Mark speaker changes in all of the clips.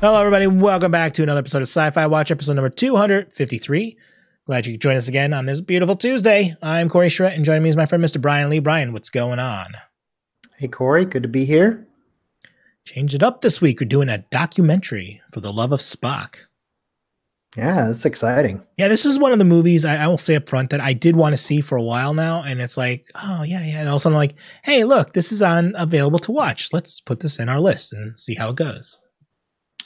Speaker 1: Hello, everybody. Welcome back to another episode of Sci Fi Watcher, episode number 253. Glad you could join us again on this beautiful Tuesday. I'm Corey Schrett, and joining me is my friend Mr. Bryan Lee. Bryan, what's going on?
Speaker 2: Hey, Corey. Good to be here.
Speaker 1: Changed it up this week. We're doing a documentary for the love of Spock.
Speaker 2: Yeah, that's exciting.
Speaker 1: Yeah, this was one of the movies I, I will say up front that I did want to see for a while now. And it's like, oh, yeah, yeah. And all of a sudden, I'm like, hey, look, this is on available to watch. Let's put this in our list and see how it goes.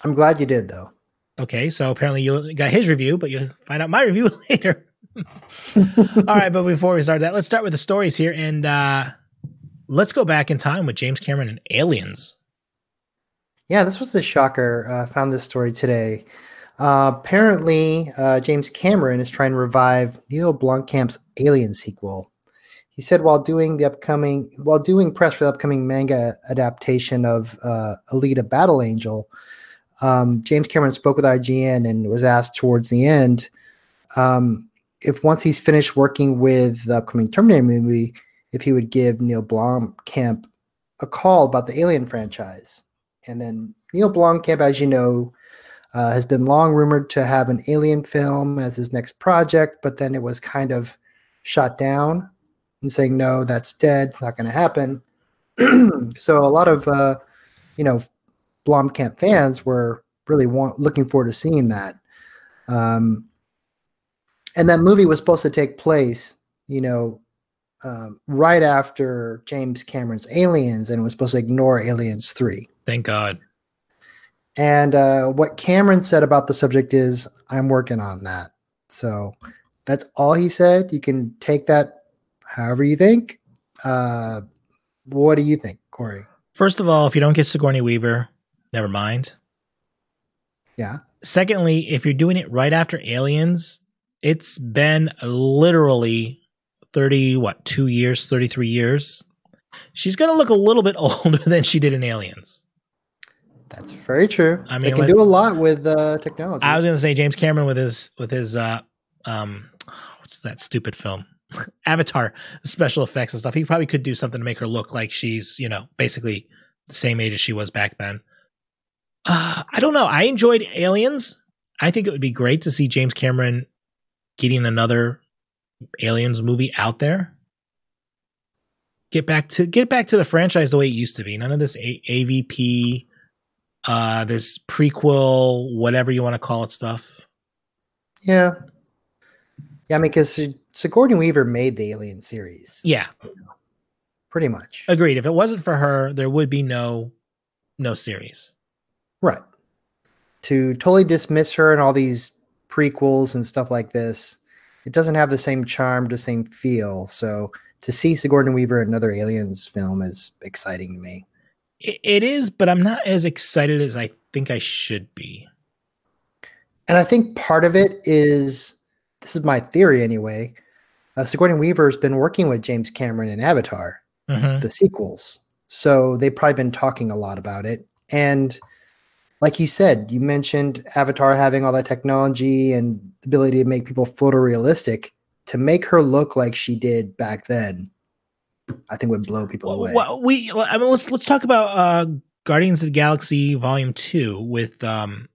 Speaker 2: I'm glad you did, though.
Speaker 1: Okay, so apparently you got his review, but you'll find out my review later. All right, but before we start that, let's start with the stories here and uh let's go back in time with James Cameron and Aliens.
Speaker 2: Yeah, this was a shocker. I uh, found this story today. Uh, apparently, uh, James Cameron is trying to revive Neil Blomkamp's Alien sequel. He said while doing the upcoming, while doing press for the upcoming manga adaptation of uh, Alita Battle Angel, um, James Cameron spoke with IGN and was asked towards the end um, if once he's finished working with the upcoming Terminator movie, if he would give Neil Blomkamp a call about the Alien franchise. And then Neil Blomkamp, as you know, uh, has been long rumored to have an Alien film as his next project, but then it was kind of shot down and saying no, that's dead, it's not going to happen. so a lot of uh, you know Blomkamp fans were really want, looking forward to seeing that. Um, and that movie was supposed to take place, you know, um, right after James Cameron's Aliens, and was supposed to ignore Aliens Three.
Speaker 1: Thank God.
Speaker 2: And uh, what Cameron said about the subject is, "I'm working on that." So that's all he said. You can take that however you think. Uh, what do you think, Corey?
Speaker 1: First of all, if you don't get Sigourney Weaver, never mind.
Speaker 2: Yeah.
Speaker 1: Secondly, if you're doing it right after Aliens, it's been literally 30, what, two years, 33 years. She's going to look a little bit older than she did in Aliens.
Speaker 2: That's very true. I mean, they can do a lot with uh, technology.
Speaker 1: I was going to say James Cameron with his with his uh, um, what's that stupid film? Avatar special effects and stuff. He probably could do something to make her look like she's you know basically the same age as she was back then. Uh, I don't know. I enjoyed Aliens. I think it would be great to see James Cameron getting another Aliens movie out there. Get back to get back to the franchise the way it used to be. None of this A- AVP, uh, this prequel, whatever you want to call it, stuff.
Speaker 2: Yeah, yeah. I mean, because Sigourney Weaver made the Alien series.
Speaker 1: Yeah,
Speaker 2: pretty much.
Speaker 1: Agreed. If it wasn't for her, there would be no no series.
Speaker 2: Right. To totally dismiss her and all these prequels and stuff like this, it doesn't have the same charm, the same feel. So to see Sigourney Weaver in another Aliens film is exciting to me.
Speaker 1: It is, but I'm not as excited as I think I should be.
Speaker 2: And I think part of it is this is my theory anyway. Uh, Sigourney Weaver has been working with James Cameron in Avatar, mm-hmm. the sequels. So they've probably been talking a lot about it. And like you said, you mentioned Avatar having all that technology and ability to make people photorealistic. To make her look like she did back then, I think would blow people away.
Speaker 1: Well, we I mean let's let's talk about uh, Guardians of the Galaxy Volume Two with um,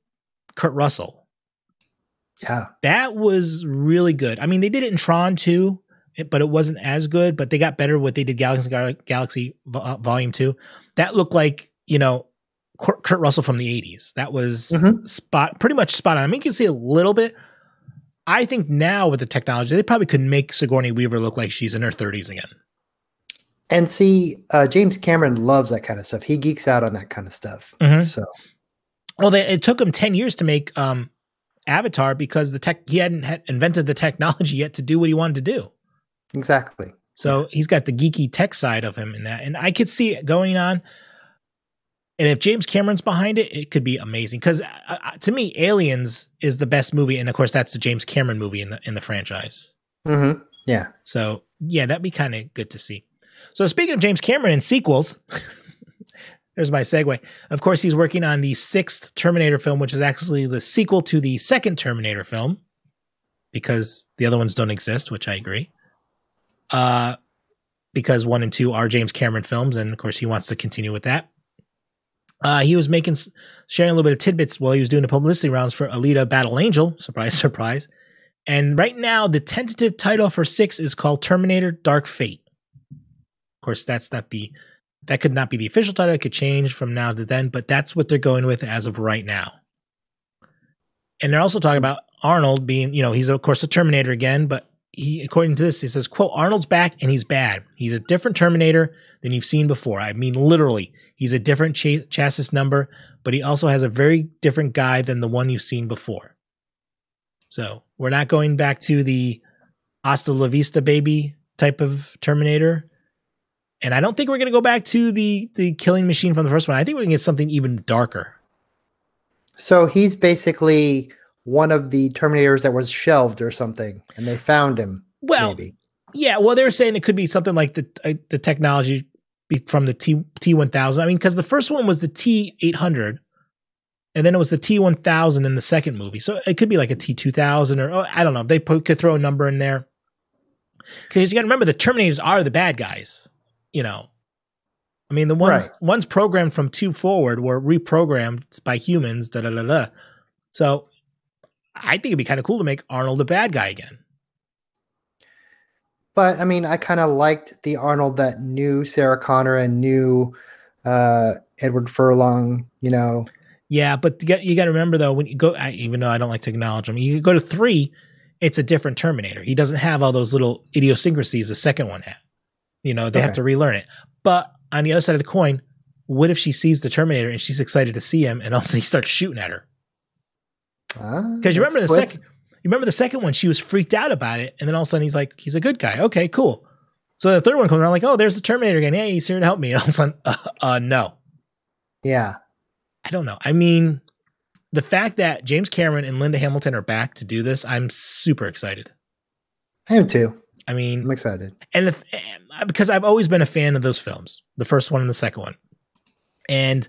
Speaker 1: Kurt Russell.
Speaker 2: Yeah,
Speaker 1: that was really good. I mean, they did it in Tron too, but it wasn't as good. But they got better what they did Galaxy Galaxy uh, Volume Two. That looked like you know Kurt Russell from the 80s. That was mm-hmm. spot pretty much spot on. I mean, you can see a little bit. I think now with the technology, they probably could make Sigourney Weaver look like she's in her 30s again.
Speaker 2: And see, uh, James Cameron loves that kind of stuff. He geeks out on that kind of stuff. Mm-hmm. So,
Speaker 1: well, they, it took him 10 years to make um, Avatar because the tech he hadn't had invented the technology yet to do what he wanted to do.
Speaker 2: Exactly.
Speaker 1: So he's got the geeky tech side of him in that, and I could see it going on. And if James Cameron's behind it, it could be amazing. Because uh, uh, to me, Aliens is the best movie, and of course, that's the James Cameron movie in the in the franchise.
Speaker 2: Mm-hmm. Yeah.
Speaker 1: So yeah, that'd be kind of good to see. So speaking of James Cameron and sequels, there's my segue. Of course, he's working on the sixth Terminator film, which is actually the sequel to the second Terminator film, because the other ones don't exist, which I agree. Uh, because one and two are James Cameron films, and of course, he wants to continue with that. Uh, he was making sharing a little bit of tidbits while he was doing the publicity rounds for Alita Battle Angel. Surprise, surprise. And right now, the tentative title for six is called Terminator Dark Fate. Of course, that's not the that could not be the official title. It could change from now to then, but that's what they're going with as of right now. And they're also talking about Arnold being, you know, he's of course a Terminator again, but he, according to this, he says, quote, Arnold's back and he's bad. He's a different Terminator than you've seen before. I mean, literally, he's a different ch- chassis number, but he also has a very different guy than the one you've seen before. So we're not going back to the hasta la vista baby type of Terminator. And I don't think we're going to go back to the the killing machine from the first one. I think we're going to get something even darker.
Speaker 2: So he's basically one of the Terminators that was shelved or something, and they found him.
Speaker 1: Well, maybe. yeah. Well, they were saying it could be something like the uh, the technology from the T T one thousand. I mean, because the first one was the T eight hundred, and then it was the T one thousand in the second movie. So it could be like a T two thousand, or oh, I don't know. They put, could throw a number in there. Because you got to remember, the Terminators are the bad guys. You know, I mean, the ones right. ones programmed from two forward were reprogrammed by humans. Da da da da. So I think it'd be kind of cool to make Arnold a bad guy again.
Speaker 2: But I mean, I kind of liked the Arnold that knew Sarah Connor and knew uh, Edward Furlong. You know.
Speaker 1: Yeah, but you got, you got to remember though when you go, I, even though I don't like to acknowledge him, you go to three, it's a different Terminator. He doesn't have all those little idiosyncrasies the second one had. You know, they okay. have to relearn it. But on the other side of the coin, what if she sees the Terminator and she's excited to see him, and also he starts shooting at her? Because you remember the second, you remember the second one, she was freaked out about it, and then all of a sudden he's like, he's a good guy. Okay, cool. So the third one comes around like, oh, there's the Terminator again. Hey, he's here to help me. All of a sudden, uh, uh, no.
Speaker 2: Yeah.
Speaker 1: I don't know. I mean, the fact that James Cameron and Linda Hamilton are back to do this, I'm super excited.
Speaker 2: I am too.
Speaker 1: I mean,
Speaker 2: I'm excited.
Speaker 1: And the, because I've always been a fan of those films, the first one and the second one. And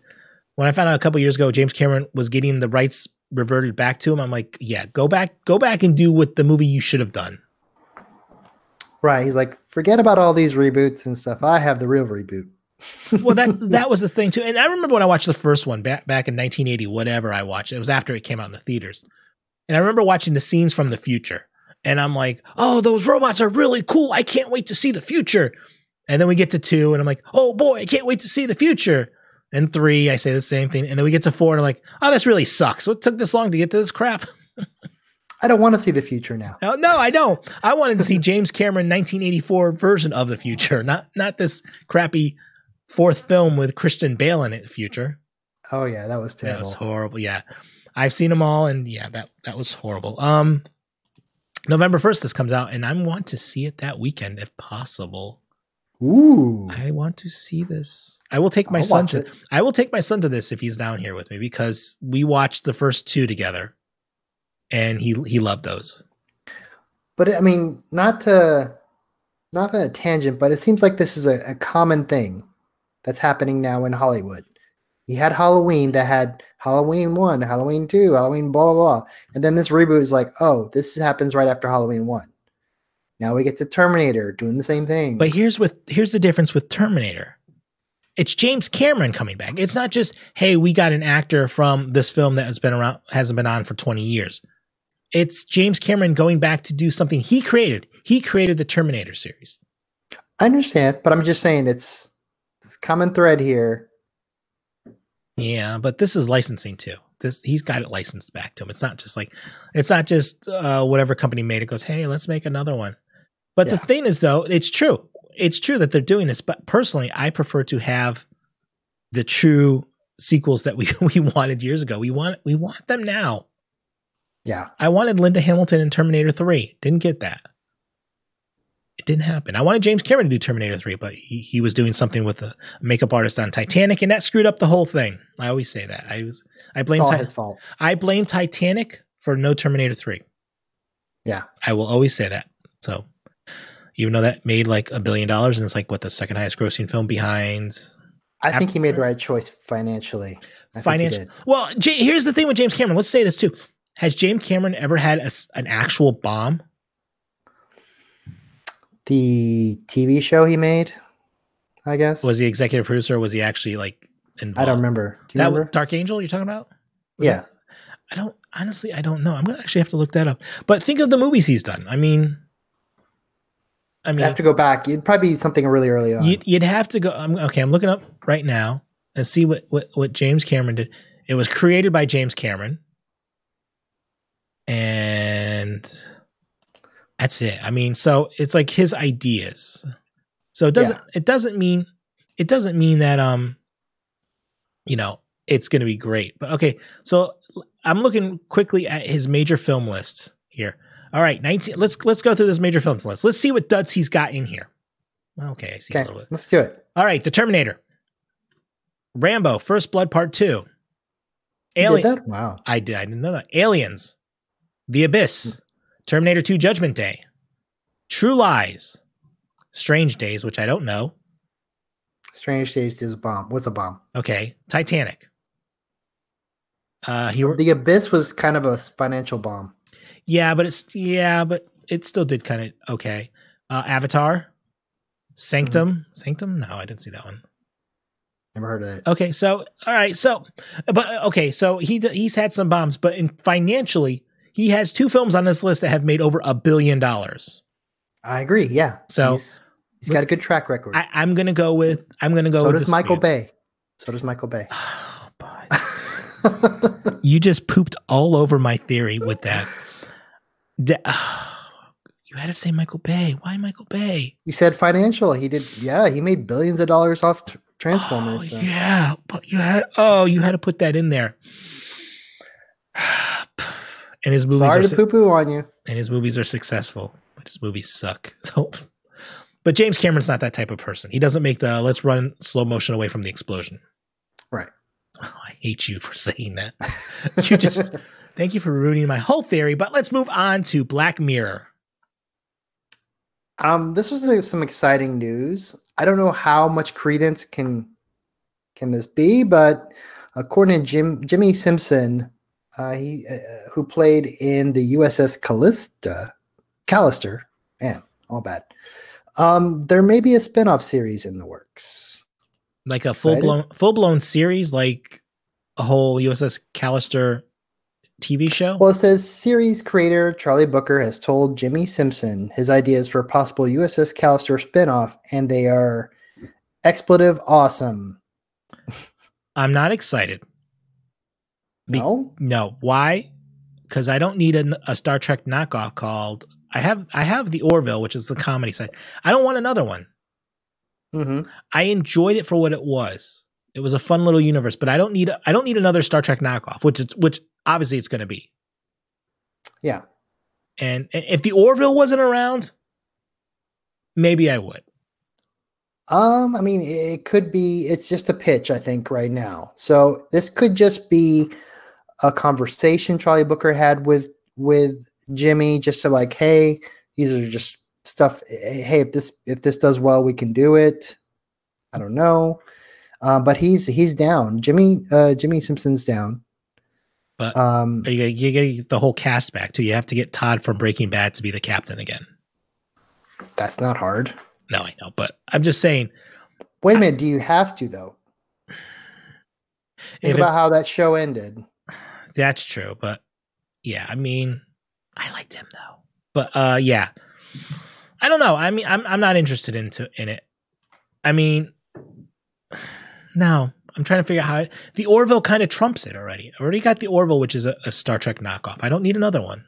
Speaker 1: when I found out a couple years ago, James Cameron was getting the rights reverted back to him, I'm like, yeah, go back, go back and do what the movie you should have done.
Speaker 2: Right. He's like, forget about all these reboots and stuff. I have the real reboot.
Speaker 1: well, that that was the thing too. And I remember when I watched the first one back back in 1980, whatever I watched. It was after it came out in the theaters, and I remember watching the scenes from the future. And I'm like, oh, those robots are really cool. I can't wait to see the future. And then we get to two, and I'm like, oh boy, I can't wait to see the future. And three, I say the same thing. And then we get to four, and I'm like, oh, this really sucks. What took this long to get to this crap?
Speaker 2: I don't want to see the future now.
Speaker 1: No, no, I don't. I wanted to see James Cameron 1984 version of the future, not not this crappy fourth film with Christian Bale in it. Future.
Speaker 2: Oh yeah, that was terrible. That was
Speaker 1: horrible. Yeah, I've seen them all, and yeah, that that was horrible. Um, November first, this comes out, and I want to see it that weekend if possible.
Speaker 2: Ooh.
Speaker 1: I want to see this. I will take my I'll son to it. I will take my son to this if he's down here with me because we watched the first two together and he he loved those.
Speaker 2: But I mean, not to not on a tangent, but it seems like this is a, a common thing that's happening now in Hollywood. You had Halloween that had Halloween one, Halloween two, Halloween blah blah blah, and then this reboot is like, oh, this happens right after Halloween one. Now we get to Terminator doing the same thing.
Speaker 1: But here's with here's the difference with Terminator. It's James Cameron coming back. It's not just, hey, we got an actor from this film that has been around hasn't been on for 20 years. It's James Cameron going back to do something he created. He created the Terminator series.
Speaker 2: I understand, but I'm just saying it's it's common thread here.
Speaker 1: Yeah, but this is licensing too. This he's got it licensed back to him. It's not just like it's not just uh, whatever company made it goes, hey, let's make another one. But yeah. the thing is, though, it's true. It's true that they're doing this. But personally, I prefer to have the true sequels that we we wanted years ago. We want we want them now.
Speaker 2: Yeah,
Speaker 1: I wanted Linda Hamilton in Terminator Three. Didn't get that. It didn't happen. I wanted James Cameron to do Terminator 3, but he, he was doing something with a makeup artist on Titanic, and that screwed up the whole thing. I always say that. I was I blame
Speaker 2: Ti- his fault.
Speaker 1: I blame Titanic for no Terminator 3.
Speaker 2: Yeah.
Speaker 1: I will always say that. So even though that made like a billion dollars and it's like what the second highest grossing film behind.
Speaker 2: I think he made the right choice financially.
Speaker 1: Financial. Well, J- here's the thing with James Cameron. Let's say this too. Has James Cameron ever had a, an actual bomb?
Speaker 2: The TV show he made, I guess.
Speaker 1: Was he executive producer? was he actually like involved.
Speaker 2: I don't remember. Do
Speaker 1: that
Speaker 2: remember?
Speaker 1: Dark Angel you're talking about? Was
Speaker 2: yeah.
Speaker 1: that- I don't honestly I don't know. I'm gonna actually have to look that up. But think of the movies he's done. I mean I
Speaker 2: I
Speaker 1: mean
Speaker 2: have to go back. It'd probably be something really early on.
Speaker 1: you'd, you'd have to go I'm, okay, I'm looking up right now and see what, what what James Cameron did. It was created by James Cameron. And that's it. I mean, so it's like his ideas. So it doesn't it doesn't mean it doesn't mean that um you know it's going to be great. But okay, so I'm looking quickly at his major film list here. All right, 19 let's let's go through this major films list. Let's see what duds he's got in here. Okay, I see a little bit.
Speaker 2: let's do it.
Speaker 1: All right, The Terminator. Rambo, First Blood Part 2.
Speaker 2: You did
Speaker 1: Alien.
Speaker 2: Wow.
Speaker 1: I did. I didn't know that. Aliens. The Abyss. Terminator 2 Judgment Day. True Lies. Strange Days, which I don't know.
Speaker 2: Strange Days is a bomb. What's a bomb?
Speaker 1: Okay. Titanic. Uh he
Speaker 2: The Abyss was kind of a financial bomb.
Speaker 1: Yeah, but it's yeah, but it still did kind of okay. Uh Avatar. Sanctum. Sanctum? No, I didn't see that one.
Speaker 2: Never heard of it.
Speaker 1: Okay, so all right, so but okay, so he he's had some bombs, but in financially, he has two films on this list that have made over a billion dollars.
Speaker 2: I agree. Yeah.
Speaker 1: So-
Speaker 2: he's, he's got a good track record.
Speaker 1: I, I'm gonna go with I'm gonna go
Speaker 2: so
Speaker 1: with
Speaker 2: does Michael. Bay. So does Michael Bay.
Speaker 1: Oh, but you just pooped all over my theory with that. Da- you had to say Michael Bay. Why Michael Bay?
Speaker 2: you said financial. He did. Yeah, he made billions of dollars off Transformers.
Speaker 1: Oh,
Speaker 2: so.
Speaker 1: yeah, but you had oh you had to put that in there. And his movies
Speaker 2: Sorry
Speaker 1: are
Speaker 2: to poo poo on you.
Speaker 1: and his movies are successful, but his movies suck. So, but James Cameron's not that type of person. He doesn't make the uh, let's run slow motion away from the explosion.
Speaker 2: Right.
Speaker 1: Oh, I hate you for saying that. you just thank you for ruining my whole theory. But let's move on to Black Mirror.
Speaker 2: Um, this was uh, some exciting news. I don't know how much credence can can this be, but according to Jim Jimmy Simpson, uh, he uh, who played in the USS Callista, Callister, man, all bad. Um, there may be a spin-off series in the works.
Speaker 1: Like a full blown full blown series, like a whole USS Callister TV show.
Speaker 2: Well, it says series creator Charlie Brooker has told Jimmy Simpson his ideas for a possible USS Callister spin-off, and they are expletive awesome.
Speaker 1: I'm not excited. Be-
Speaker 2: No,
Speaker 1: No, why? Because I don't need a, a Star Trek knockoff called. I have I have the Orville, which is the comedy side. I don't want another one.
Speaker 2: hmm
Speaker 1: I enjoyed it for what it was. It was a fun little universe, but I don't need I don't need another Star Trek knockoff, which it's which obviously it's going to be.
Speaker 2: yeah.
Speaker 1: And and if the Orville wasn't around, maybe I would.
Speaker 2: Um, I mean, it could be. It's just a pitch, I think, right now. So this could just be a conversation Charlie Brooker had with with Jimmy, just so like, hey, these are just stuff. Hey, if this if this does well, we can do it. I don't know, uh, but he's he's down. Jimmy uh, Jimmy Simpson's down.
Speaker 1: But
Speaker 2: Um,
Speaker 1: you you get the whole cast back too. You have to get Todd from Breaking Bad to be the captain again.
Speaker 2: that's not hard.
Speaker 1: No, I know, but I'm just saying.
Speaker 2: Wait a minute. Do you have to though? Think about how that show ended.
Speaker 1: that's true, but yeah, I mean, I liked him though. But uh, yeah, I don't know. I mean, I'm I'm not interested into in it. I mean, no, I'm trying to figure out how it, the Orville kind of trumps it already. I already got the Orville, which is a, a Star Trek knockoff. I don't need another one.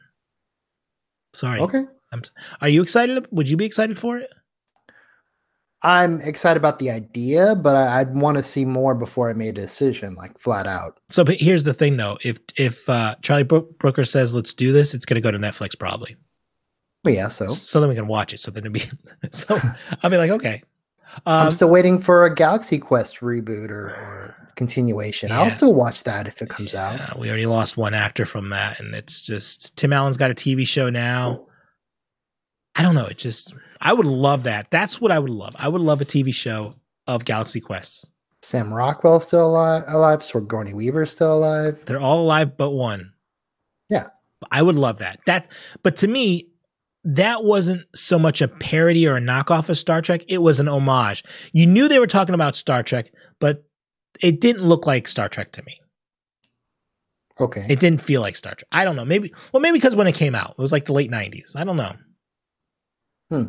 Speaker 1: Sorry.
Speaker 2: Okay.
Speaker 1: I'm, Are you excited? Would you be excited for it?
Speaker 2: I'm excited about the idea, but I, I'd want to see more before I made a decision, like flat out.
Speaker 1: So, but here's the thing, though. If if uh, Charlie Bro- Brooker says let's do this, it's going to go to Netflix probably.
Speaker 2: But yeah, so
Speaker 1: So then we can watch it. So then it'd be so I'll be like, okay. Um,
Speaker 2: I'm still waiting for a Galaxy Quest reboot or, or continuation.
Speaker 1: Yeah.
Speaker 2: I'll still watch that if it comes out.
Speaker 1: we already lost one actor from that, and it's just Tim Allen's got a TV show now. I don't know. It just I would love that. That's what I would love. I would love a TV show of Galaxy Quest.
Speaker 2: Sam Rockwell's still alive. alive Sigourney Weaver's still alive.
Speaker 1: They're all alive but one.
Speaker 2: Yeah.
Speaker 1: I would love that. That but to me, that wasn't so much a parody or a knockoff of Star Trek. It was an homage. You knew they were talking about Star Trek, but it didn't look like Star Trek to me.
Speaker 2: Okay.
Speaker 1: It didn't feel like Star Trek. I don't know. Maybe well, maybe because when it came out, it was like the late '90s. I don't know.
Speaker 2: Hmm.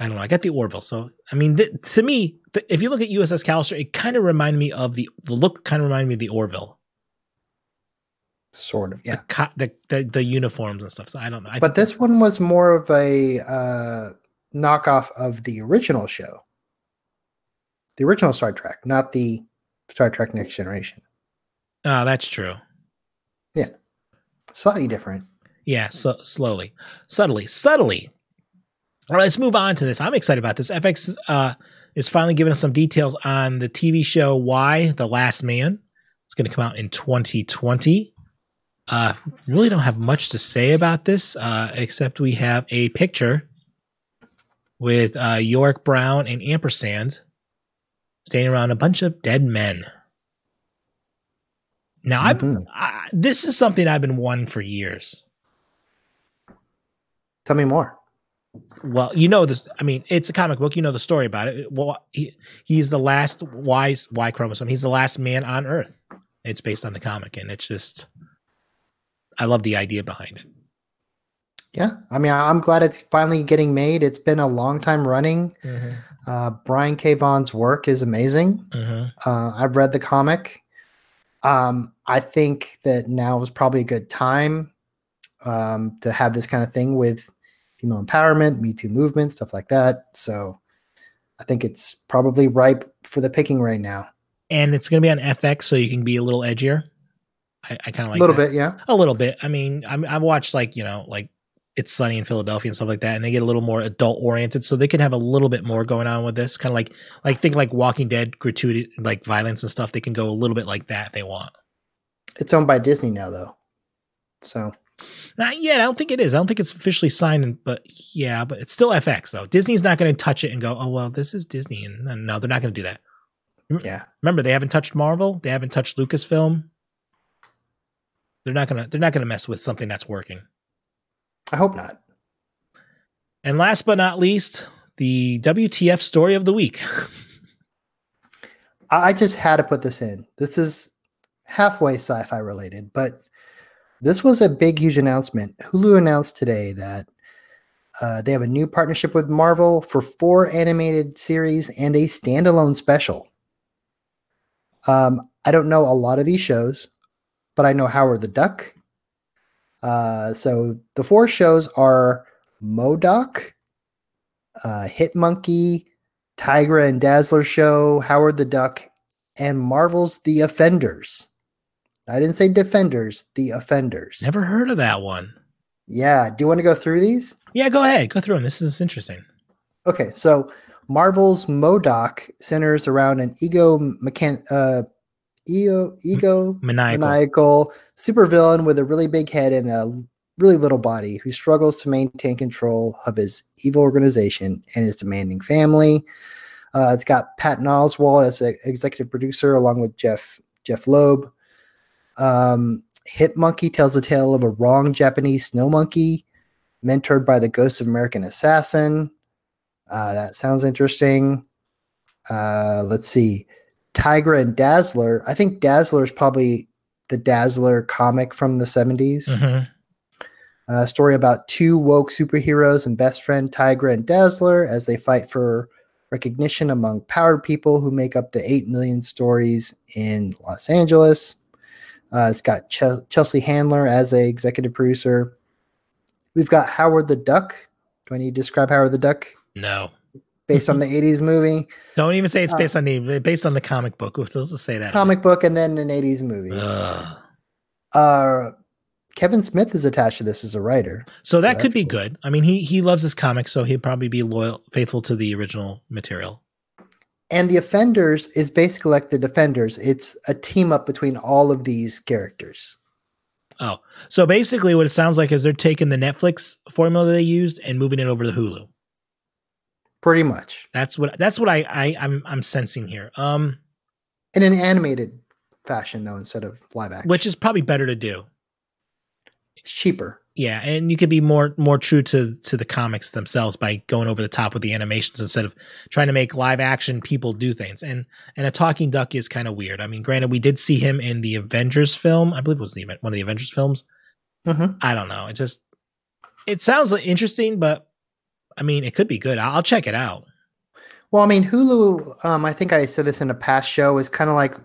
Speaker 1: I don't know. I got the Orville, so I mean, th- to me, th- if you look at USS Callister, it kind of reminded me of the the look. Kind of reminded me of the Orville.
Speaker 2: Sort of.
Speaker 1: The
Speaker 2: Yeah.
Speaker 1: co- The, the the uniforms and stuff. So I don't know. I
Speaker 2: But this one was more of a uh, knockoff of the original show. The original Star Trek, not the Star Trek Next Generation.
Speaker 1: Ah, that's true.
Speaker 2: Yeah slightly different.
Speaker 1: Yeah, so slowly, subtly, subtly. All right, let's move on to this. I'm excited about this. FX uh, is finally giving us some details on the TV show Y the Last Man. It's going to come out in 2020. Uh, really don't have much to say about this, uh, except we have a picture with uh, Yorick Brown and Ampersand standing around a bunch of dead men. Now, I've
Speaker 2: Mhm.
Speaker 1: I, this is something I've been wanting for years.
Speaker 2: Tell me more.
Speaker 1: Well, you know this. I mean, it's a comic book. You know the story about it. Well, he, he's the last Y Y chromosome. He's the last man on Earth. It's based on the comic, and it's just, I love the idea behind it.
Speaker 2: Yeah. I mean, I- I'm glad it's finally getting made. It's been a long time running. Uh, Brian K. Vaughan's work is amazing.
Speaker 1: Mhm.
Speaker 2: Uh, I've read the comic. Um, I think that now is probably a good time um, to have this kind of thing with female empowerment, Me Too movement, stuff like that. So I think it's probably ripe for the picking right now.
Speaker 1: And it's going to be on FX, so you can be a little edgier. I, I kind of like
Speaker 2: a little
Speaker 1: that.
Speaker 2: bit, yeah.
Speaker 1: a little bit. I mean, I'm, I've watched like you know, like it's sunny in Philadelphia and stuff like that, and they get a little more adult oriented, so they can have a little bit more going on with this. Kind of like like think like Walking Dead gratuity, like violence and stuff. They can go a little bit like that if they want.
Speaker 2: It's owned by Disney now, though. So
Speaker 1: Not yet. I don't think it is. I don't think it's officially signed, but yeah, but it's still FX though. Disney's not going to touch it and go, oh well, this is Disney, and no, they're not going to do that.
Speaker 2: yeah,
Speaker 1: Remember, they haven't touched Marvel. They haven't touched Lucasfilm. They're not gonna. They're not gonna mess with something that's working.
Speaker 2: I hope not.
Speaker 1: And last but not least, the WTF story of the week.
Speaker 2: I I just had to put this in. This is halfway sci-fi related, but this was a big, huge announcement. Hulu announced today that uh, they have a new partnership with Marvel for four animated series and a standalone special. Um, I don't know a lot of these shows, but I know Howard the Duck. Uh, so the four shows are MODOK, uh, Hit Monkey, Tigra and Dazzler Show, Howard the Duck, and Marvel's The Offenders. I didn't say Defenders, The Offenders.
Speaker 1: Never heard of that one.
Speaker 2: Yeah. Do you want to go through these?
Speaker 1: Yeah, go ahead. Go through them. This is interesting.
Speaker 2: Okay, so Marvel's MODOK centers around an ego mechan- uh, ego ego
Speaker 1: Maniacal.
Speaker 2: maniacal supervillain with a really big head and a really little body who struggles to maintain control of his evil organization and his demanding family. Uh, it's got Patton Oswalt as an executive producer, along with Jeff Jeff Loeb. Um, Hit Monkey tells the tale of a wrong Japanese snow monkey mentored by the ghost of American assassin. Uh, that sounds interesting. Uh, let's see. Tigra and Dazzler. I think Dazzler is probably the Dazzler comic from the 70s.
Speaker 1: Mhm.
Speaker 2: A story about two woke superheroes and best friend Tigra and Dazzler as they fight for recognition among powered people who make up the 8 million stories in Los Angeles. Uh, it's got Ch- Chelsea Handler as a executive producer. We've got Howard the Duck. Do I need to describe Howard the Duck?
Speaker 1: No.
Speaker 2: Based on the 80s movie,
Speaker 1: Don't even say it's
Speaker 2: Uh,
Speaker 1: based on the based on the comic book. Let's just say that.
Speaker 2: comic book, and then an 80s movie.
Speaker 1: Ugh.
Speaker 2: Uh, Kevin Smith is attached to this as a writer.
Speaker 1: So that could be
Speaker 2: cool.
Speaker 1: good. I mean, he he loves his comics, so he'd probably be loyal, faithful to the original material.
Speaker 2: And the Offenders is basically like the Defenders. It's a team up between all of these characters.
Speaker 1: Oh, so basically, what it sounds like is they're taking the Netflix formula they used and moving it over to Hulu.
Speaker 2: Pretty much.
Speaker 1: That's what that's what I, I I'm I'm sensing here. Um,
Speaker 2: In an animated fashion, though, instead of live action.
Speaker 1: which is probably better to do.
Speaker 2: it's cheaper.
Speaker 1: Yeah, and you could be more more true to to the comics themselves by going over the top with the animations instead of trying to make live action people do things. And and a talking duck is kind of weird. I mean, granted, we did see him in the Avengers film. I believe it was the one of the Avengers films.
Speaker 2: Mhm.
Speaker 1: I don't know. It just it sounds like interesting, but I mean, it could be good. I'll, check it out.
Speaker 2: Well, I mean, Hulu, um, I think I said this in a past show, is kind of like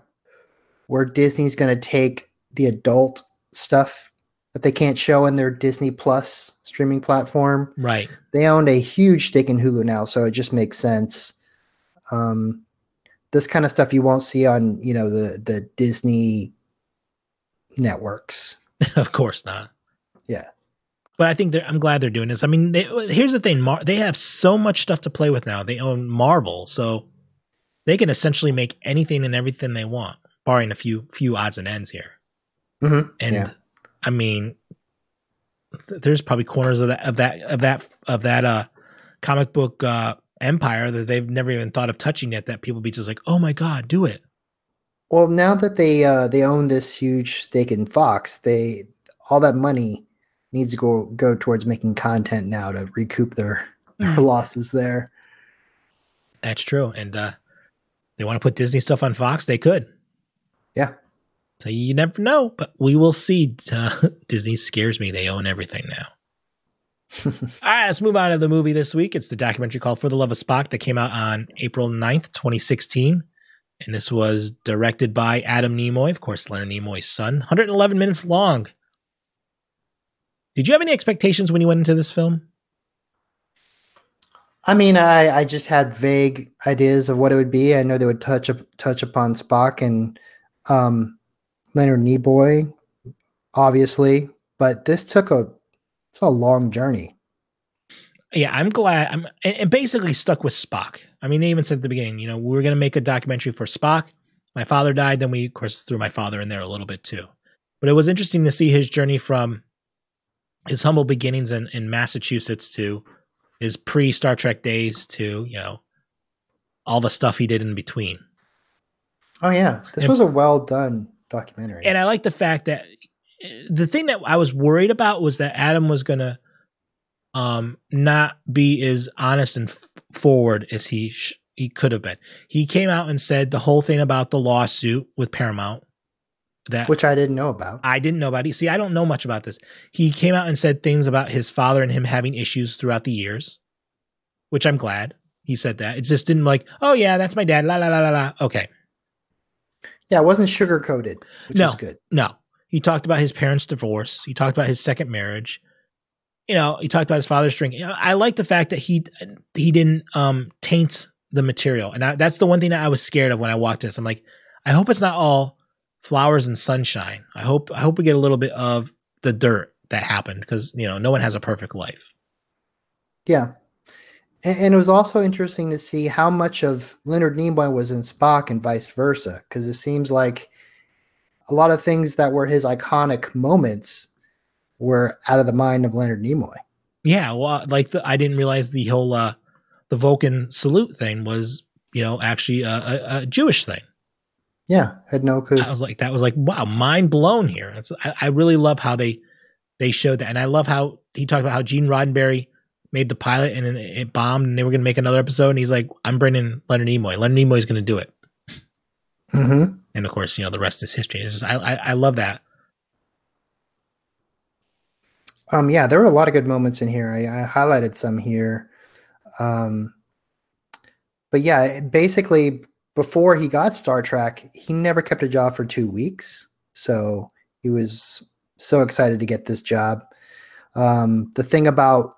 Speaker 2: where Disney's going to take the adult stuff that they can't show in their Disney Plus streaming platform.
Speaker 1: Right.
Speaker 2: They owned a huge stake in Hulu now, so it just makes sense. Um, this kind of stuff you won't see on, you know, the the Disney networks.
Speaker 1: of course not.
Speaker 2: Yeah.
Speaker 1: But I think they're, I'm glad they're doing this. I mean, they, here's the thing: Mar- they have so much stuff to play with now. They own Marvel, so they can essentially make anything and everything they want, barring a few few odds and ends here.
Speaker 2: Mhm.
Speaker 1: And
Speaker 2: Yeah.
Speaker 1: I mean, th- there's probably corners of that of that of that of that uh comic book uh empire that they've never even thought of touching yet. That people be just like, oh my god, do it.
Speaker 2: Well, now that they uh, they own this huge stake in Fox, they all that money needs to go go towards making content now to recoup their, their losses there.
Speaker 1: That's true. And uh they want to put Disney stuff on Fox, they could.
Speaker 2: Yeah.
Speaker 1: So you never know, but we will see. Uh, Disney scares me. They own everything now. All right, let's move on to the movie this week. It's the documentary called For the Love of Spock that came out on April 9th, 2016. And this was directed by Adam Nimoy, of course, Leonard Nimoy's son. 111 minutes long. Did you have any expectations when you went into this film?
Speaker 2: I mean, I, I just had vague ideas of what it would be. I know they would touch up, touch upon Spock and um, Leonard Nimoy, obviously, but this took a it's a long journey.
Speaker 1: Yeah, I'm glad. I'm and, basically stuck with Spock. I mean, they even said at the beginning, you know, we were going to make a documentary for Spock. My father died, then we, of course, threw my father in there a little bit too. But it was interesting to see his journey from his humble beginnings in, in Massachusetts to his pre Star Trek days to, you know, all the stuff he did in between.
Speaker 2: Oh yeah, this
Speaker 1: And-
Speaker 2: was a well done documentary.
Speaker 1: And I like the fact that the thing that I was worried about was that Adam was gonna um not be as honest and f- forward as he sh- he could have been. He came out and said the whole thing about the lawsuit with Paramount that
Speaker 2: which I didn't know about.
Speaker 1: I didn't know about. It. See, I don't know much about this. He came out and said things about his father and him having issues throughout the years, which I'm glad he said that. It just didn't like, oh yeah, that's my dad. La la la la la. Okay,
Speaker 2: Yeah, it wasn't sugar coated, which
Speaker 1: No.
Speaker 2: is good.
Speaker 1: No. He talked about his parents' divorce. He talked about his second marriage. You know, he talked about his father's drinking. I like the fact that he he didn't um taint the material. And I, that's the one thing that I was scared of when I watched this. I'm like, I hope it's not all flowers and sunshine. I hope I hope we get a little bit of the dirt that happened because, you know, no one has a perfect life.
Speaker 2: Yeah. And, and it was also interesting to see how much of Leonard Nimoy was in Spock and vice versa, because it seems like a lot of things that were his iconic moments were out of the mind of Leonard Nimoy.
Speaker 1: Yeah, well, like the, I didn't realize the whole uh the Vulcan salute thing was, you know, actually a, a, a Jewish thing.
Speaker 2: Yeah, had no clue.
Speaker 1: I was like, that was like, wow, mind blown here. I, I really love how they they showed that, and I love how he talked about how Gene Roddenberry made the pilot and then it bombed, and they were going to make another episode, and he's like, I'm bringing Leonard Nimoy. Leonard Nimoy's going to do it,
Speaker 2: hmm
Speaker 1: and of course, you know, the rest is history. Just, I, I I love that.
Speaker 2: Um, yeah, there were a lot of good moments in here. I, I highlighted some here. Um, but yeah, basically, before he got Star Trek, he never kept a job for two weeks. So he was so excited to get this job. Um, the thing about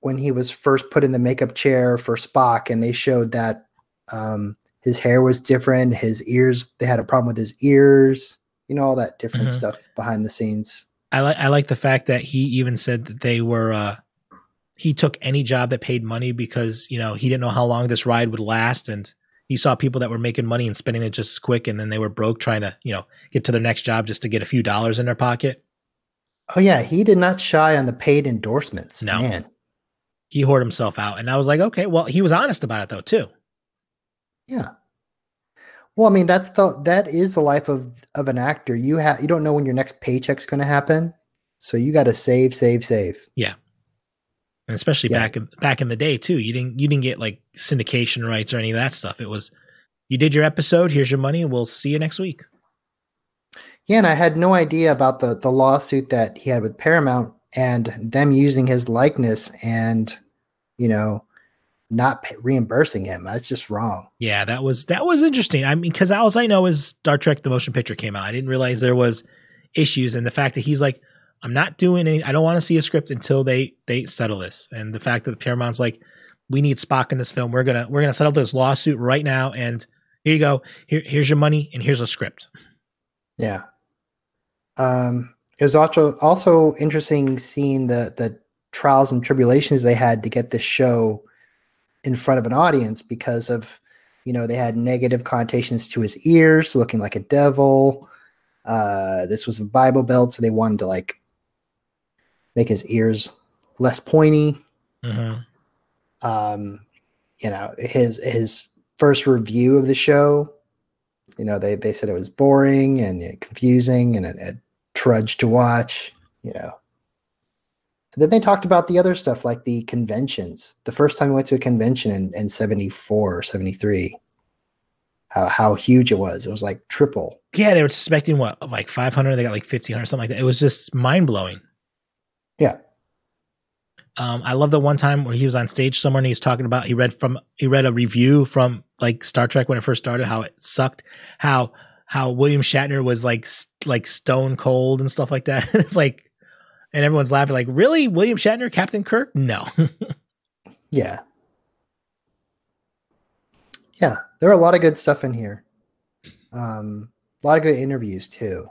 Speaker 2: when he was first put in the makeup chair for Spock, and they showed that um, his hair was different, his ears, they had a problem with his ears, you know, all that different
Speaker 1: Mhm.
Speaker 2: stuff behind the scenes.
Speaker 1: I like I like the fact that he even said that they were uh he took any job that paid money because you know he didn't know how long this ride would last and he saw people that were making money and spending it just as quick and then they were broke trying to you know get to their next job just to get a few dollars in their pocket
Speaker 2: Oh yeah, he did not shy on the paid endorsements.
Speaker 1: No.
Speaker 2: Man.
Speaker 1: he hoarded himself out and i was like okay well he was honest about it though too
Speaker 2: Yeah. Well, I mean, that's the that is the life of of an actor. You have you don't know when your next paycheck's going to happen. So you got to save, save, save.
Speaker 1: And especially
Speaker 2: Yeah.
Speaker 1: back in back in the day too. You didn't you didn't get like syndication rights or any of that stuff. It was you did your episode, here's your money, and we'll see you next week.
Speaker 2: Yeah, and I had no idea about the the lawsuit that he had with Paramount and them using his likeness and you know not pay, reimbursing him. That's just wrong.
Speaker 1: Yeah, that was that was interesting. I mean, because all I know is Star Trek: The Motion Picture came out. I didn't realize there was issues, and the fact that he's like, I'm not doing any. I don't want to see a script until they they settle this. And the fact that the Paramount's like, we need Spock in this film. We're gonna we're gonna settle this lawsuit right now, and here you go. Here here's your money, and here's a script.
Speaker 2: Yeah. Um, it was also also interesting seeing the the trials and tribulations they had to get this show in front of an audience because of you know they had negative connotations to his ears, looking like a devil. Uh, this was a Bible Belt, so they wanted to like make his ears less pointy.
Speaker 1: Mm-hmm.
Speaker 2: Um, you know his his first review of the show you know they they said it was boring and confusing and a, a trudge to watch you know and then they talked about the other stuff like the conventions the first time we went to a convention in, in 74 or 73 how how huge it was it was like triple
Speaker 1: Yeah, they were expecting what like 500. They got like 1500, something like that. It was just mind blowing.
Speaker 2: Yeah.
Speaker 1: Um, I love the one time where he was on stage somewhere and he was talking about he read from he read a review from like Star Trek when it first started, how it sucked, how how William Shatner was like like stone cold and stuff like that. it's like, and everyone's laughing like, really, William Shatner, Captain Kirk? No.
Speaker 2: yeah yeah there are a lot of good stuff in here um a lot of good interviews too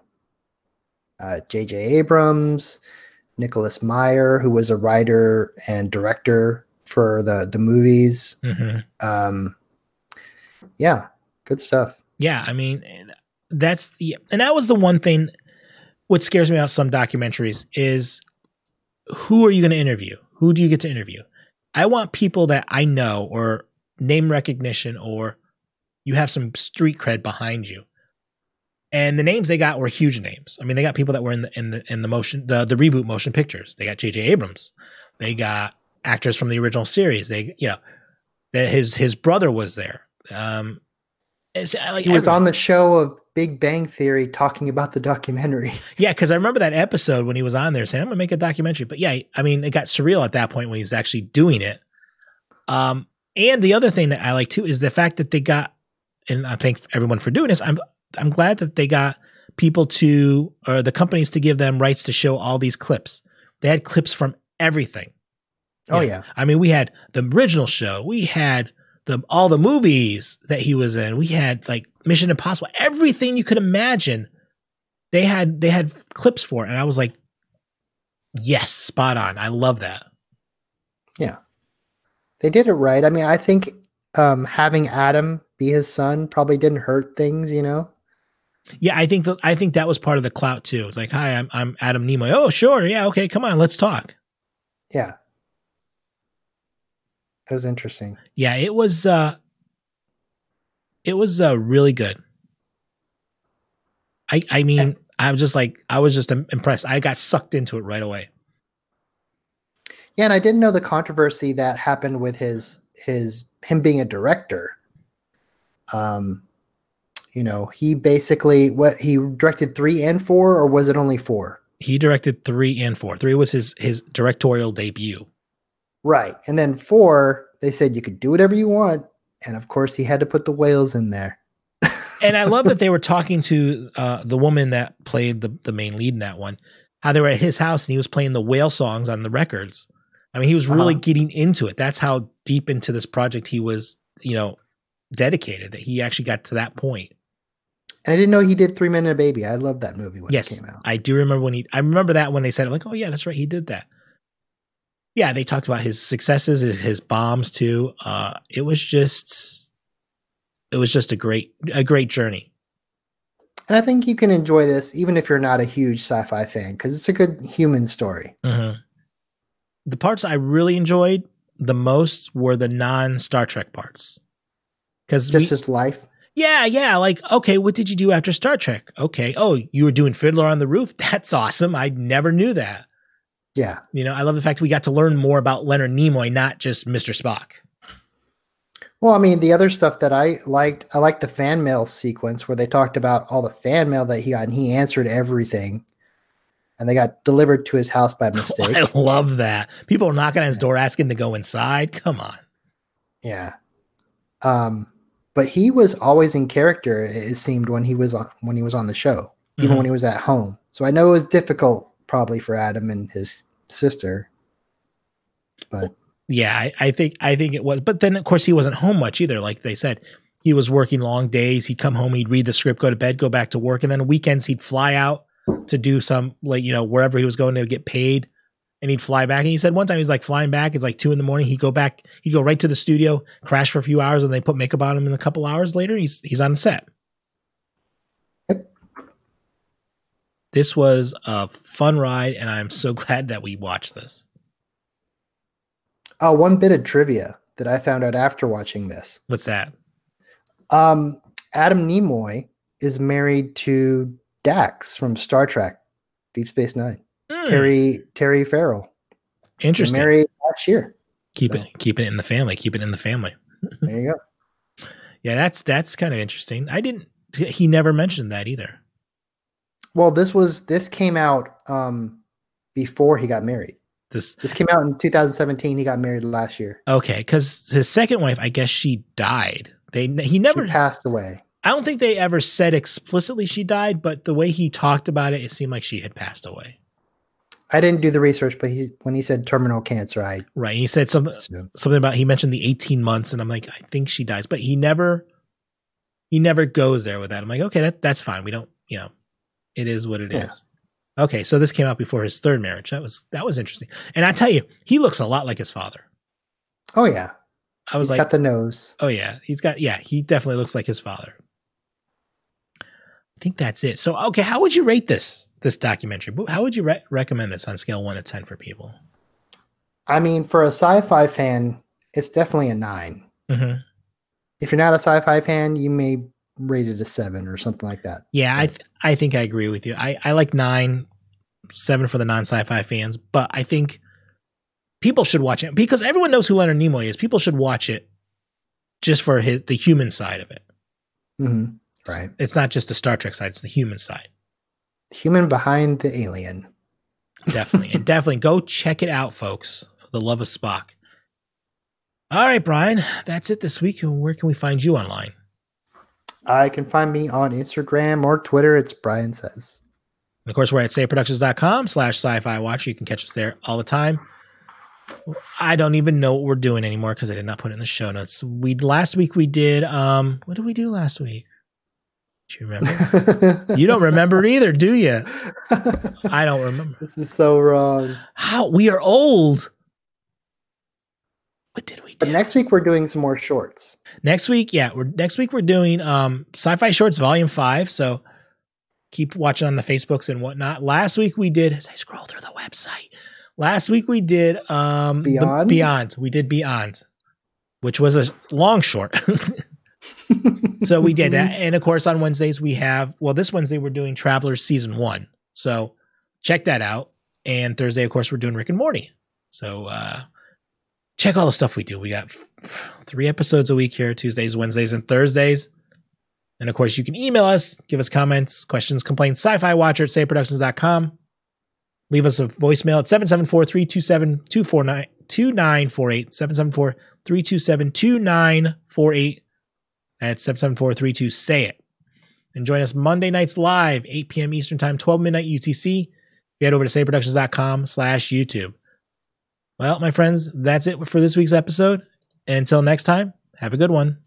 Speaker 2: uh jj abrams nicholas meyer who was a writer and director for the the movies
Speaker 1: hmm
Speaker 2: um yeah good stuff
Speaker 1: Yeah, I mean, that's the and that was the one thing. What scares me about some documentaries is who are you going to interview? Who do you get to interview? I want people that I know or name recognition or you have some street cred behind you. And the names they got were huge names. I mean, they got people that were in the in the in the motion the the reboot motion pictures. They got J.J. Abrams. They got actors from the original series. They you know, that his his brother was there. Um, it's, uh, like
Speaker 2: he was
Speaker 1: everyone.
Speaker 2: on the show of big bang theory talking about the documentary
Speaker 1: Yeah, because I remember that episode when he was on there saying, "I'm gonna make a documentary." But yeah, I mean, it got surreal at that point when he's actually doing it. Um, and the other thing that I like too is the fact that they got, and I thank everyone for doing this. I'm I'm glad that they got people to or the companies to give them rights to show all these clips. They had clips from everything.
Speaker 2: oh
Speaker 1: Yeah.
Speaker 2: yeah
Speaker 1: I mean, we had the original show. We had the all the movies that he was in. We had like Mission Impossible. Everything you could imagine. They had they had clips for it, and I was like, yes, spot on. I love that.
Speaker 2: Yeah, they did it right i mean i think um having adam be his son probably didn't hurt things you know
Speaker 1: Yeah, I think that I think that was part of the clout too. It's like, hi, I'm I'm Adam Nimoy. Oh, sure, yeah, okay, come on, let's talk.
Speaker 2: yeah it was interesting
Speaker 1: Yeah, it was uh it was uh really good. I I mean, I was just like I was just impressed. I got sucked into it right away.
Speaker 2: Yeah, and I didn't know the controversy that happened with his his him being a director. Um, you know, he basically what he directed three and four, or was it only four?
Speaker 1: He directed 3 and 4. 3 was his his directorial debut.
Speaker 2: Right, and then four, they said you could do whatever you want, and of course he had to put the whales in there.
Speaker 1: and I love that they were talking to uh, the woman that played the, the main lead in that one. How they were at his house and he was playing the whale songs on the records. I mean, he was really
Speaker 2: Uh-huh.
Speaker 1: getting into it. That's how deep into this project he was, you know, dedicated that he actually got to that point.
Speaker 2: And I didn't know he did Three Men and a Baby. I love that movie when
Speaker 1: yes,
Speaker 2: it came out.
Speaker 1: I do remember when he. I remember that when they said, it, like, oh yeah, that's right, he did that. Yeah, they talked about his successes, his, his bombs too. Uh, it was just, it was just a great, a great journey.
Speaker 2: And I think you can enjoy this even if you're not a huge sci-fi fan because it's a good human story.
Speaker 1: Mhm. The parts I really enjoyed the most were the non Star Trek parts. Because
Speaker 2: Just his life.
Speaker 1: Yeah, yeah. Like, okay, what did you do after Star Trek? Okay. Oh, you were doing Fiddler on the Roof? That's awesome. I never knew that.
Speaker 2: Yeah.
Speaker 1: You know, I love the fact we got to learn more about Leonard Nimoy, not just Mr. Spock.
Speaker 2: Well, I mean, the other stuff that I liked, I liked the fan mail sequence where they talked about all the fan mail that he got and he answered everything. And they got delivered to his house by mistake.
Speaker 1: I love that. People are knocking on his door asking to go inside. Come on.
Speaker 2: Yeah. Um, but he was always in character, it seemed, when he was on when he was on the show, even
Speaker 1: Mhm.
Speaker 2: when he was at home. So I know it was difficult probably for Adam and his sister. But
Speaker 1: Yeah, I, I think I think it was. But then of course he wasn't home much either. Like they said, he was working long days. He'd come home, he'd read the script, go to bed, go back to work, and then weekends he'd fly out to do some like you know wherever he was going to get paid, and he'd fly back. And he said one time he's like flying back. It's like two in the morning. He'd go back. He'd go right to the studio, crash for a few hours, and they put makeup on him. And a couple hours later, he's he's on set.
Speaker 2: Yep.
Speaker 1: This was a fun ride, and I'm so glad that we watched this.
Speaker 2: oh, one bit of trivia that I found out after watching this.
Speaker 1: What's that?
Speaker 2: Um, Adam Nimoy is married to Dax from Star Trek, Deep Space Nine.
Speaker 1: Hmm,
Speaker 2: Terry Terry Farrell.
Speaker 1: Interesting.
Speaker 2: married last year.
Speaker 1: keep
Speaker 2: so.
Speaker 1: it keep it in the family. Keep it in the family.
Speaker 2: There you go.
Speaker 1: Yeah, that's that's kind of interesting. I didn't. He never mentioned that either.
Speaker 2: Well, this was this came out um before he got married.
Speaker 1: This
Speaker 2: This came out in 2017. He got married last year.
Speaker 1: okay because his second wife, I guess she died. They he never.
Speaker 2: she passed away.
Speaker 1: I don't think they ever said explicitly she died, but the way he talked about it, it seemed like she had passed away.
Speaker 2: I didn't do the research, but he when he said terminal cancer, I
Speaker 1: Right? He said something
Speaker 2: assumed.
Speaker 1: something about he mentioned the 18 months, and I'm like, I think she dies, but he never he never goes there with that. I'm like, okay, that that's fine. We don't, you know, it is what it is.
Speaker 2: Yeah.
Speaker 1: Okay, so this came out before his third marriage. That was that was interesting. And I tell you, he looks a lot like his father.
Speaker 2: Oh yeah,
Speaker 1: I was
Speaker 2: he's
Speaker 1: like,
Speaker 2: got the nose.
Speaker 1: oh yeah, he's got yeah, he definitely looks like his father. I think that's it. So okay, how would you rate this this documentary? How would you re- recommend this on scale one to ten for people?
Speaker 2: I mean, for a sci-fi fan, it's definitely a nine.
Speaker 1: Mm-hmm.
Speaker 2: If you're not a sci-fi fan, you may rate it a seven or something like that.
Speaker 1: Yeah, I th- I think I agree with you. I I like nine, seven for the non sci-fi fans, but I think people should watch it because everyone knows who Leonard Nimoy is. People should watch it just for his the human side of it.
Speaker 2: hmm
Speaker 1: It's-
Speaker 2: Right.
Speaker 1: It's not just the Star Trek side; it's the human side.
Speaker 2: Human behind the alien.
Speaker 1: Definitely, and definitely go check it out, folks. For the love of Spock. All right, Bryan, that's it this week. Where can we find you online?
Speaker 2: I can find me on Instagram or Twitter. It's Bryan says.
Speaker 1: And of course, we're at sayitproductions.com slash sci-fi watch. You can catch us there all the time. I don't even know what we're doing anymore because I did not put it in the show notes. We last week we did um what did we do last week? Do you remember? you don't remember it either, do you? I don't remember.
Speaker 2: This is so wrong.
Speaker 1: How we are old. What did we
Speaker 2: But
Speaker 1: do?
Speaker 2: next week we're doing some more shorts.
Speaker 1: Next week, yeah, we're next week we're doing um sci-fi shorts volume five. So keep watching on the Facebooks and whatnot. Last week we did as I scroll through the website. Last week we did um
Speaker 2: Beyond?
Speaker 1: Beyond. We did Beyond, which was a long short. so we did that. And of course on Wednesdays we have well, this Wednesday we're doing Travelers season one. So check that out. And Thursday, of course, we're doing Rick and Morty. So uh check all the stuff we do. We got f- f- three episodes a week here Tuesdays, Wednesdays, and Thursdays. And of course, you can email us, give us comments, questions, complaints, sci fi watcher at sayitproductions.com. Leave us a voicemail at 774 327 2948. 774 327 2948. That's 774 32 Say It. And join us Monday nights live, 8 p.m. Eastern Time, 12 midnight UTC. Head over to sayitproductions.com slash YouTube. Well, my friends, that's it for this week's episode. Until next time, have a good one.